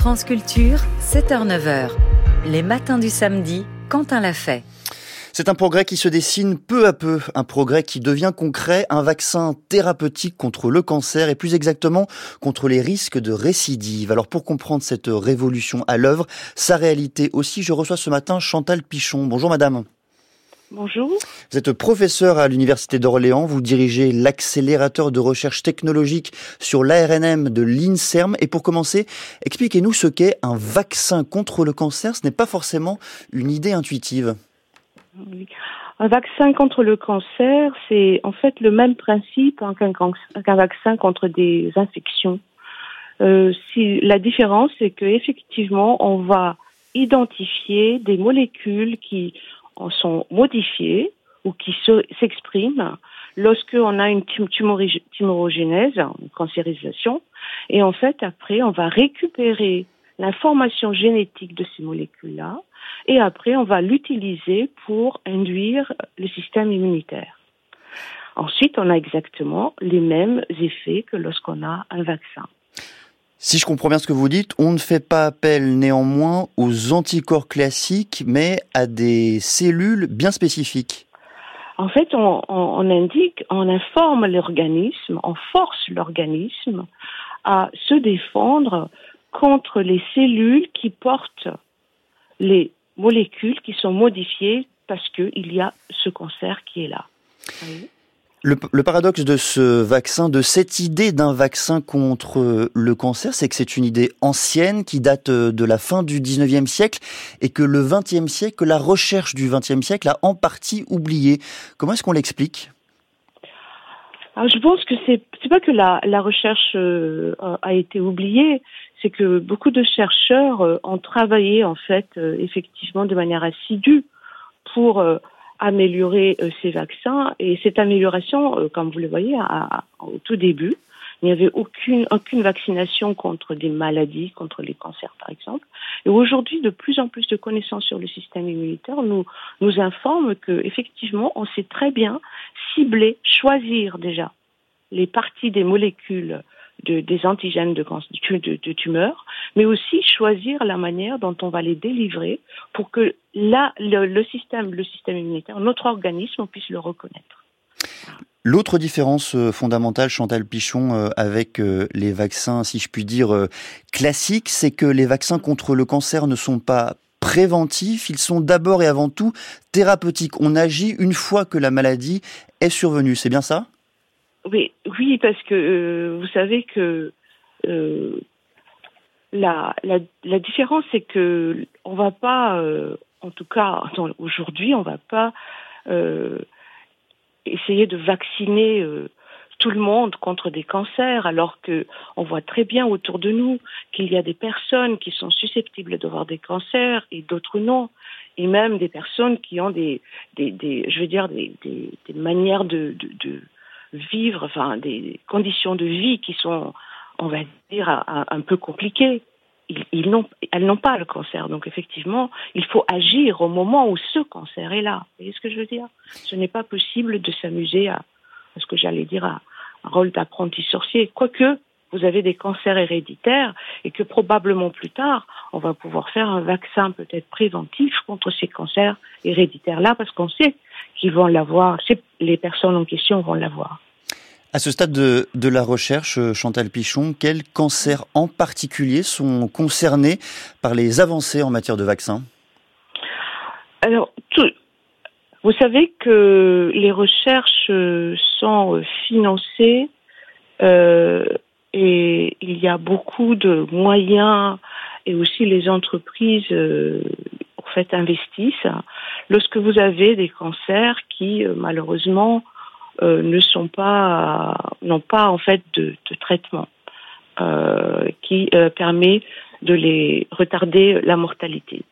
France Culture, 7h-9h. Les matins du samedi, Quentin l'a fait. C'est un progrès qui se dessine peu à peu, un progrès qui devient concret, un vaccin thérapeutique contre le cancer et plus exactement contre les risques de récidive. Alors pour comprendre cette révolution à l'œuvre, sa réalité aussi, je reçois ce matin Chantal Pichon. Bonjour madame. Bonjour. Vous êtes professeur à l'Université d'Orléans, vous dirigez l'accélérateur de recherche technologique sur l'ARNM de l'INSERM. Et pour commencer, expliquez-nous ce qu'est un vaccin contre le cancer. Ce n'est pas forcément une idée intuitive. Un vaccin contre le cancer, c'est en fait le même principe qu'un vaccin contre des infections. Euh, si, la différence, c'est qu'effectivement, on va identifier des molécules qui sont modifiés ou qui s'expriment lorsqu'on a une tumorogénèse, une cancérisation, et en fait après on va récupérer l'information génétique de ces molécules-là, et après on va l'utiliser pour induire le système immunitaire. Ensuite, on a exactement les mêmes effets que lorsqu'on a un vaccin. Si je comprends bien ce que vous dites, on ne fait pas appel néanmoins aux anticorps classiques, mais à des cellules bien spécifiques. En fait, on, indique, on informe l'organisme, on force l'organisme à se défendre contre les cellules qui portent les molécules qui sont modifiées parce qu'il y a ce cancer qui est là. Le, paradoxe de ce vaccin, de cette idée d'un vaccin contre le cancer, c'est que c'est une idée ancienne qui date euh, de la fin du 19e siècle et que le 20e siècle, la recherche du 20e siècle a en partie oublié. Comment est-ce qu'on l'explique? Je pense que c'est pas que la, recherche euh, a été oubliée, c'est que beaucoup de chercheurs euh, ont travaillé en fait effectivement de manière assidue pour améliorer euh, ces vaccins. Et cette amélioration, euh, comme vous le voyez, au tout début, il n'y avait aucune, aucune vaccination contre des maladies, contre les cancers par exemple. Et aujourd'hui, de plus en plus de connaissances sur le système immunitaire nous, nous informent que effectivement, on sait très bien cibler, choisir déjà les parties des molécules de, des antigènes de, tumeurs, mais aussi choisir la manière dont on va les délivrer pour que là, le, système, le système immunitaire, notre organisme, puisse le reconnaître. L'autre différence euh, fondamentale, Chantal Pichon, euh, avec euh, les vaccins, si je puis dire, classiques, c'est que les vaccins contre le cancer ne sont pas préventifs, ils sont d'abord et avant tout thérapeutiques. On agit une fois que la maladie est survenue, c'est bien ça? Oui, oui, parce que euh, vous savez que euh, la, la, la, différence, c'est que on va pas, euh, en tout cas aujourd'hui, on va pas essayer de vacciner tout le monde contre des cancers, alors que on voit très bien autour de nous qu'il y a des personnes qui sont susceptibles d'avoir des cancers et d'autres non, et même des personnes qui ont des, des, des je veux dire, des, des, des manières de, de, de vivre, enfin des conditions de vie qui sont, on va dire, un, peu compliquées. Ils, n'ont, elles n'ont pas le cancer, donc effectivement, il faut agir au moment où ce cancer est là. Vous voyez ce que je veux dire? Ce n'est pas possible de s'amuser à, ce que j'allais dire, à un rôle d'apprenti sorcier. Quoique, vous avez des cancers héréditaires et que probablement plus tard, on va pouvoir faire un vaccin peut-être préventif contre ces cancers héréditaires-là parce qu'on sait qu'ils vont l'avoir, les personnes en question vont l'avoir. À ce stade de, de, la recherche, Chantal Pichon, quels cancers en particulier sont concernés par les avancées en matière de vaccins Alors, vous savez que les recherches sont financées euh, et il y a beaucoup de moyens et aussi les entreprises euh, en fait investissent lorsque vous avez des cancers qui euh, malheureusement euh, ne sont pas n'ont pas en fait de, de traitement euh, qui euh, permet de les retarder la mortalité.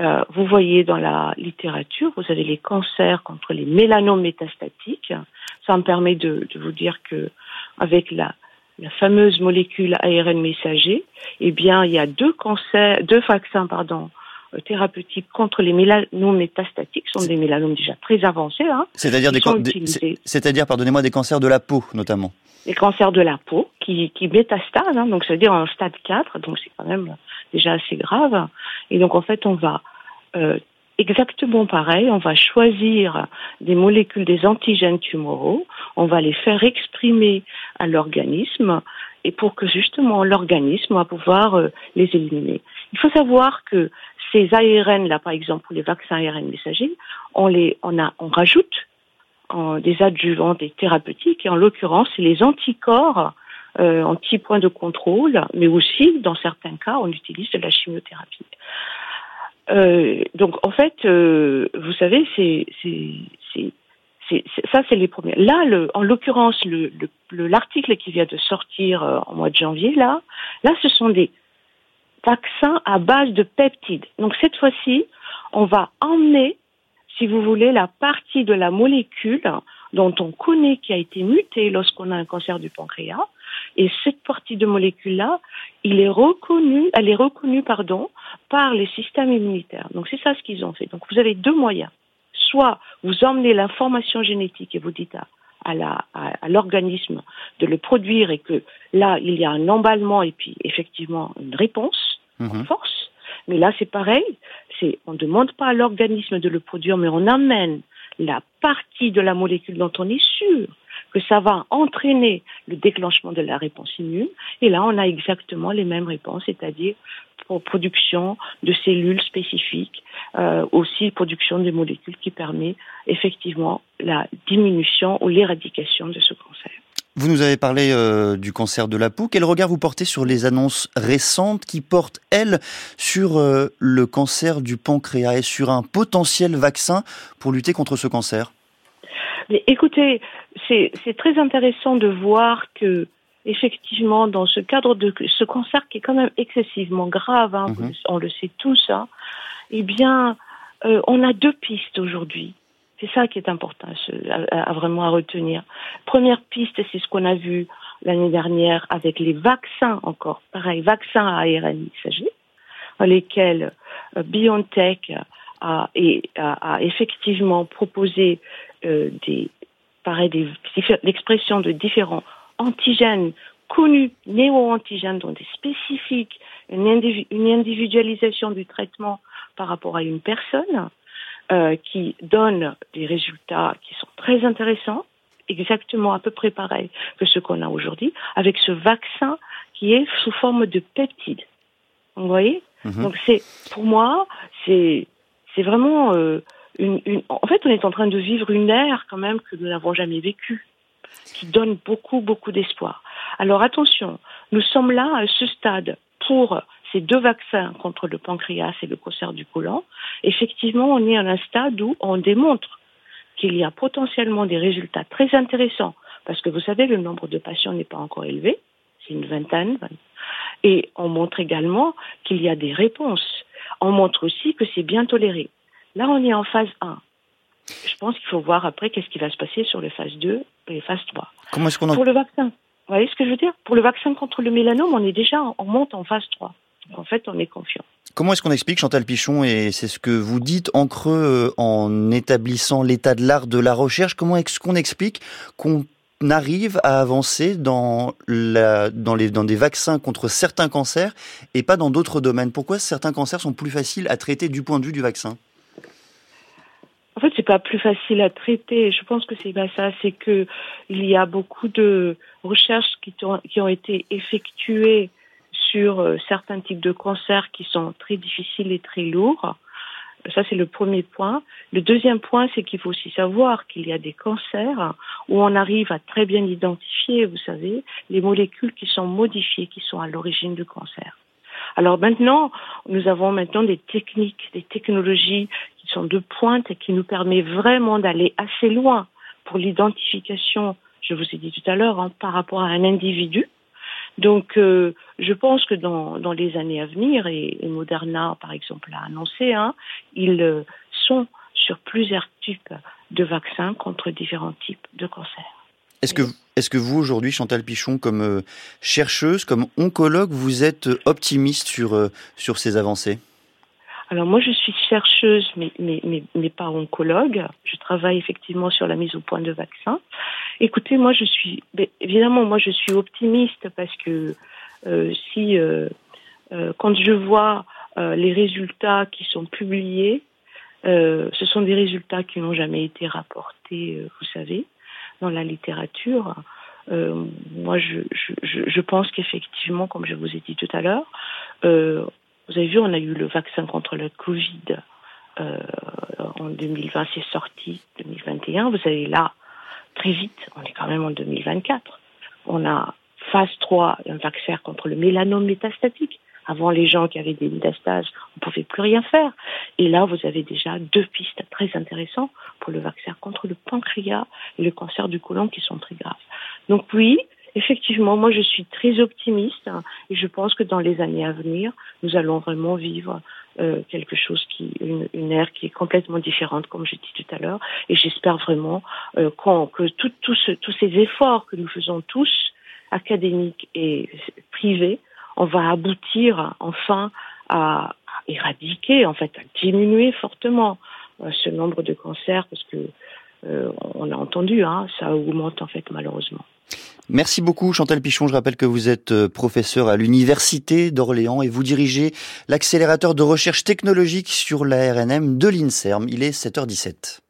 Euh, vous voyez dans la littérature, vous avez les cancers contre les mélanomes métastatiques. Ça me permet de, de vous dire que avec la la fameuse molécule ARN messager, eh bien, il y a deux cancers, deux vaccins, pardon, thérapeutiques contre les mélanomes métastatiques, sont des mélanomes déjà très avancés. Hein, c'est-à-dire, des, c'est-à-dire, pardonnez-moi, des cancers de la peau notamment. Des cancers de la peau qui, qui métastasent, hein, donc c'est-à-dire en stade 4, donc c'est quand même déjà assez grave. Et donc en fait, on va euh, exactement pareil, on va choisir des molécules des antigènes tumoraux, on va les faire exprimer à l'organisme et pour que justement l'organisme va pouvoir euh, les éliminer. Il faut savoir que ces ARN là, par exemple, pour les vaccins ARN messagers, on les, on a, on rajoute des adjuvants, des thérapeutiques, et en l'occurrence, c'est les anticorps euh, anti-point de contrôle, mais aussi, dans certains cas, on utilise de la chimiothérapie. Euh, donc, en fait, euh, vous savez, c'est, ça, c'est les premiers. Là, le, en l'occurrence, le, l'article qui vient de sortir euh, en mois de janvier, là, là, ce sont des vaccins à base de peptides. Donc, cette fois-ci, on va emmener, si vous voulez, la partie de la molécule dont on connaît qui a été mutée lorsqu'on a un cancer du pancréas. Et cette partie de molécule-là, il est reconnue, elle est reconnue, pardon, par les systèmes immunitaires. Donc c'est ça ce qu'ils ont fait. Donc vous avez deux moyens. Soit vous emmenez l'information génétique et vous dites à, à l'organisme de le produire et que là, il y a un emballement et puis effectivement une réponse en mhm. force. Mais là, c'est pareil. C'est, on ne demande pas à l'organisme de le produire, mais on amène la partie de la molécule dont on est sûr que ça va entraîner le déclenchement de la réponse immune. Et là, on a exactement les mêmes réponses, c'est-à-dire production de cellules spécifiques, euh, aussi production de molécules qui permet effectivement la diminution ou l'éradication de ce cancer. Vous nous avez parlé euh, du cancer de la peau. Quel regard vous portez sur les annonces récentes qui portent, elles, sur euh, le cancer du pancréas et sur un potentiel vaccin pour lutter contre ce cancer? Mais Écoutez, c'est très intéressant de voir que effectivement, dans ce cadre de ce cancer qui est quand même excessivement grave, hein, mhm. on le sait tous, hein, eh bien, euh, on a deux pistes aujourd'hui. C'est ça qui est important à, vraiment à retenir. Première piste, c'est ce qu'on a vu l'année dernière avec les vaccins encore, pareil, vaccins à ARN messager, dans lesquels euh, BioNTech a, effectivement proposé euh, des, pareil, l'expression de différents antigènes connus, néo-antigènes, dont des spécifiques, une individualisation du traitement par rapport à une personne, euh, qui donne des résultats qui sont très intéressants, exactement à peu près pareil que ce qu'on a aujourd'hui, avec ce vaccin qui est sous forme de peptides. Vous voyez? Mhm. Donc c'est, pour moi, c'est, c'est vraiment euh, une, En fait, on est en train de vivre une ère quand même que nous n'avons jamais vécue, qui donne beaucoup, beaucoup d'espoir. Alors attention, nous sommes là à ce stade pour ces deux vaccins contre le pancréas et le cancer du côlon, effectivement, on est à un stade où on démontre qu'il y a potentiellement des résultats très intéressants, parce que vous savez, le nombre de patients n'est pas encore élevé, c'est une vingtaine, et on montre également qu'il y a des réponses. On montre aussi que c'est bien toléré. Là, on est en phase 1. Je pense qu'il faut voir après qu'est-ce qui va se passer sur les phases 2 et les phases 3. Comment est-ce qu'on Pour le vaccin, vous voyez ce que je veux dire? Pour le vaccin contre le mélanome, on est déjà, on monte en phase 3 en fait, on est confiant. Comment est-ce qu'on explique, Chantal Pichon, et c'est ce que vous dites en creux euh, en établissant l'état de l'art de la recherche, comment est-ce qu'on explique qu'on arrive à avancer dans, des vaccins contre certains cancers et pas dans d'autres domaines Pourquoi certains cancers sont plus faciles à traiter du point de vue du vaccin? En fait, c'est pas plus facile à traiter. Je pense que c'est pas ça. C'est que il y a beaucoup de recherches qui ont, qui ont été effectuées sur euh, certains types de cancers qui sont très difficiles et très lourds. Ça, c'est le premier point. Le deuxième point, c'est qu'il faut aussi savoir qu'il y a des cancers où on arrive à très bien identifier, vous savez, les molécules qui sont modifiées, qui sont à l'origine du cancer. Alors maintenant, nous avons maintenant des techniques, des technologies qui sont de pointe et qui nous permettent vraiment d'aller assez loin pour l'identification, je vous ai dit tout à l'heure, hein, par rapport à un individu donc, euh, je pense que dans, dans, les années à venir, et, Moderna, par exemple, l'a annoncé, hein, ils euh, sont sur plusieurs types de vaccins contre différents types de cancers. Est-ce que, est que vous, aujourd'hui, Chantal Pichon, comme euh, chercheuse, comme oncologue, vous êtes optimiste sur, sur ces avancées? Alors moi, je suis chercheuse, mais, mais, mais, mais, pas oncologue. Je travaille effectivement sur la mise au point de vaccins. Écoutez, moi, je suis évidemment, moi, je suis optimiste parce que euh, si euh, euh, quand je vois les résultats qui sont publiés, ce sont des résultats qui n'ont jamais été rapportés, vous savez, dans la littérature. moi, je, je, pense qu'effectivement, comme je vous ai dit tout à l'heure, vous avez vu, on a eu le vaccin contre le Covid en 2020, c'est sorti 2021. Vous avez là, très vite, on est quand même en 2024. On a phase 3, un vaccin contre le mélanome métastatique. Avant, les gens qui avaient des métastases, on ne pouvait plus rien faire. Et là, vous avez déjà deux pistes très intéressantes pour le vaccin contre le pancréas et le cancer du côlon qui sont très graves. Donc oui, effectivement, moi je suis très optimiste et je pense que dans les années à venir, nous allons vraiment vivre euh, quelque chose qui, une, une, ère qui est complètement différente, comme j'ai dit tout à l'heure. Et j'espère vraiment euh, que tout, tout tous ces efforts que nous faisons tous, académiques et privés, on va aboutir enfin à, à éradiquer, en fait, à diminuer fortement euh, ce nombre de cancers, parce que euh, on a entendu, hein, ça augmente en fait malheureusement. Merci beaucoup Chantal Pichon. Je rappelle que vous êtes euh, professeur à l'Université d'Orléans et vous dirigez l'accélérateur de recherche technologique sur l'ARNM de l'INSERM. Il est 7h17.